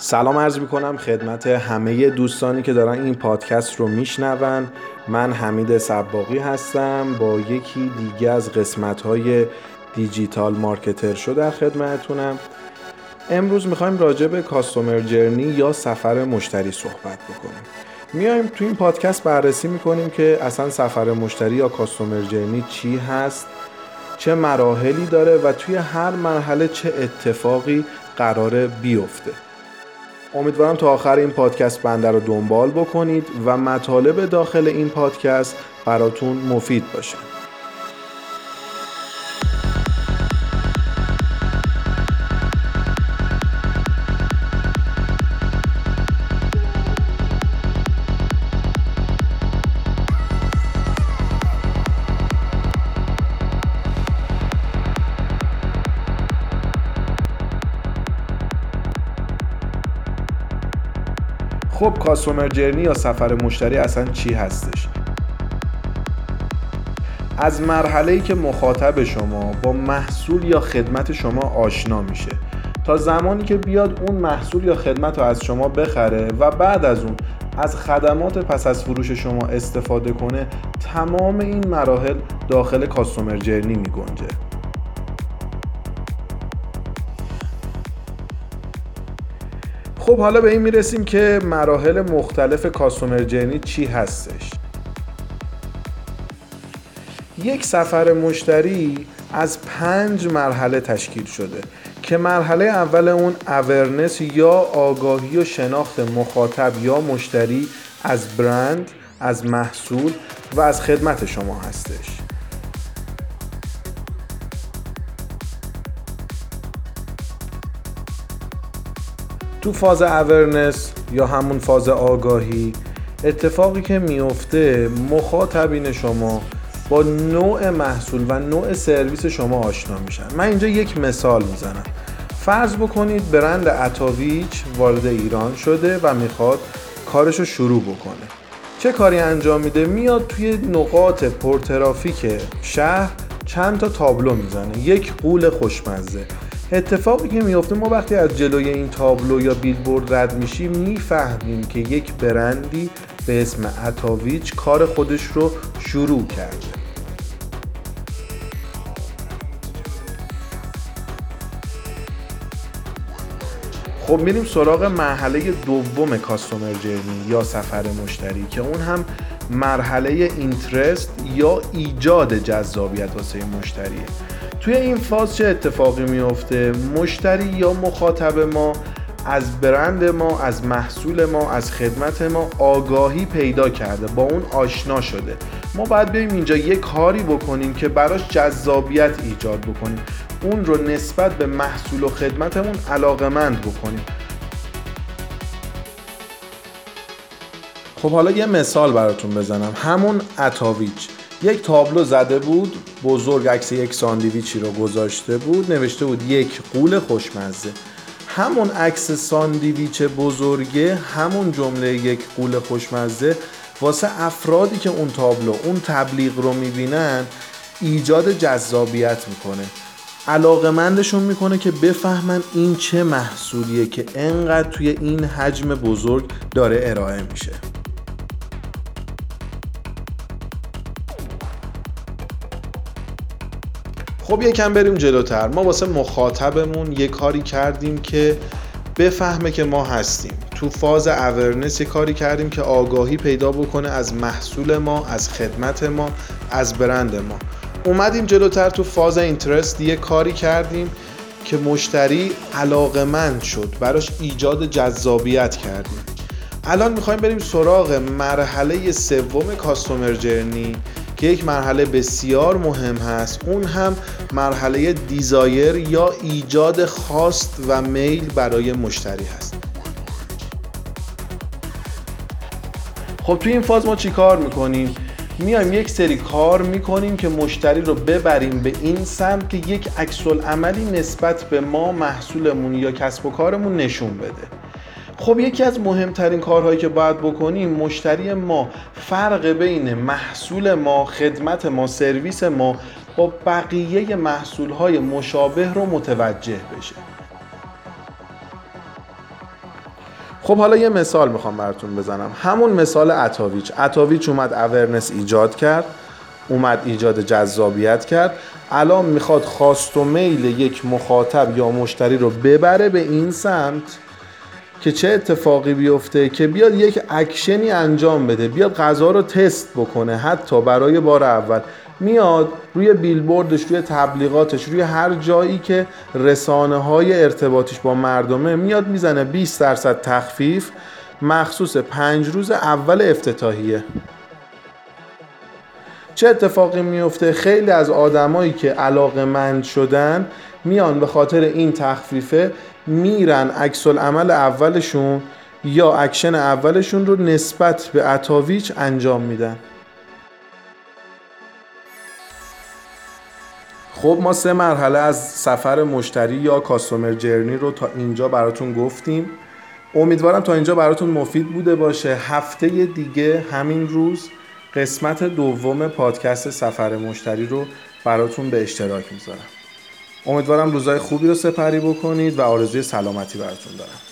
سلام عرض می‌کنم خدمت همه دوستانی که دارن این پادکست رو میشنون. من حمید سباقی هستم با یکی دیگه از قسمت های دیجیتال مارکتر شو در خدمتتونم امروز می‌خوایم راجع به کاستومر جرنی یا سفر مشتری صحبت بکنیم. میایم تو این پادکست بررسی می‌کنیم که اصلا سفر مشتری یا کاستومر جرنی چی هست چه مراحلی داره و توی هر مرحله چه اتفاقی قراره بیفته. امیدوارم تا آخر این پادکست بنده رو دنبال بکنید و مطالب داخل این پادکست براتون مفید باشه. خب کاستومر جرنی یا سفر مشتری اصلا چی هستش؟ از مرحله ای که مخاطب شما با محصول یا خدمت شما آشنا میشه. تا زمانی که بیاد اون محصول یا خدمت رو از شما بخره و بعد از اون از خدمات پس از فروش شما استفاده کنه تمام این مراحل داخل کاستومر جرنی می گنجه خب حالا به این می‌رسیم که مراحل مختلف کاستومر جرنی چی هستش؟ یک سفر مشتری از پنج مرحله تشکیل شده که مرحله اول اون اورنس یا آگاهی و شناخت مخاطب یا مشتری از برند از محصول و از خدمت شما هستش. تو فاز اورنس یا همون فاز آگاهی اتفاقی که میفته مخاطبین شما با نوع محصول و نوع سرویس شما آشنا میشن. من اینجا یک مثال می‌زنم. فرض بکنید برند اتاویچ وارد ایران شده و می‌خواد کارش رو شروع بکنه. چه کاری انجام میده؟ میاد توی نقاط پرترافیک شهر چند تا تابلو می‌زنه. یک قول خوشمزه. اتفاقی که میفته ما وقتی از جلوی این تابلو یا بیلبورد رد میشیم می‌فهمیم که یک برندی به اسم اتاویچ کار خودش رو شروع کرده خب میریم سراغ مرحله دوم کاستومر جرنی یا سفر مشتری که اون هم مرحله اینترست یا ایجاد جذابیت واسه مشتریه. توی این فاز چه اتفاقی میفته مشتری یا مخاطب ما؟ از برند ما از محصول ما از خدمت ما آگاهی پیدا کرده با اون آشنا شده. ما باید بریم اینجا یه کاری بکنیم که براش جذابیت ایجاد بکنیم. اون رو نسبت به محصول و خدمتمون علاقمند بکنیم. خب حالا یه مثال براتون بزنم. همون اتاویچ. یک تابلو زده بود بزرگ عکس یک ساندویچی رو گذاشته بود نوشته بود یک قول خوشمزه. همون عکس ساندویچ بزرگه همون جمله یک قول خوشمزه واسه افرادی که اون تابلو اون تبلیغ رو می‌بینن ایجاد جذابیت می‌کنه. علاقمندشون می‌کنه که بفهمن این چه محصولیه که انقدر توی این حجم بزرگ داره ارائه میشه. خب یکم بریم جلوتر. ما واسه مخاطبمون یه کاری کردیم که بفهمه که ما هستیم. تو فاز اورنس یه کاری کردیم که آگاهی پیدا بکنه از محصول ما از خدمت ما از برند ما. اومدیم جلوتر تو فاز اینترست یه کاری کردیم که مشتری علاقمند شد. براش ایجاد جذابیت کردیم. الان می‌خوایم بریم سراغ مرحله سوم کاستومر جرنی که یک مرحله بسیار مهم هست. اون هم مرحله دیزایر یا ایجاد خواست و میل برای مشتری هست. خب توی این فاز ما چی کار می‌کنیم؟ میایم یک سری کار می‌کنیم که مشتری رو ببریم به این سمت که یک عکس عملی نسبت به ما محصولمون یا کسب و کارمون نشون بده. خب یکی از مهمترین کارهایی که باید بکنیم مشتری ما فرق بین محصول ما خدمت ما سرویس ما با بقیه محصول های مشابه رو متوجه بشه. خب حالا یه مثال می‌خوام براتون بزنم. همون مثال اتاویچ اتاویچ اومد اورنس ایجاد کرد اومد ایجاد جذابیت کرد. الان می‌خواد خواست و میل یک مخاطب یا مشتری رو ببره به این سمت. که چه اتفاقی بیفته که بیاد یک اکشنی انجام بده بیاد غذا رو تست بکنه حتی برای بار اول. میاد روی بیلبوردش روی تبلیغاتش روی هر جایی که رسانه های ارتباطیش با مردمه میاد می‌زنه 20 درصد تخفیف مخصوص پنج روز اول افتتاحیه. چه اتفاقی میفته؟ خیلی از آدمایی که علاقه مند شدن میان به خاطر این تخفیفه میرن عکس العمل اولشون یا اکشن اولشون رو نسبت به اتاویچ انجام میدن. خب ما سه مرحله از سفر مشتری یا customer journey رو تا اینجا براتون گفتیم. امیدوارم تا اینجا براتون مفید بوده باشه. هفته دیگه همین روز قسمت دوم پادکست سفر مشتری رو براتون به اشتراک می‌ذارم. امیدوارم روزای خوبی رو سپری بکنید و آرزوی سلامتی براتون دارم.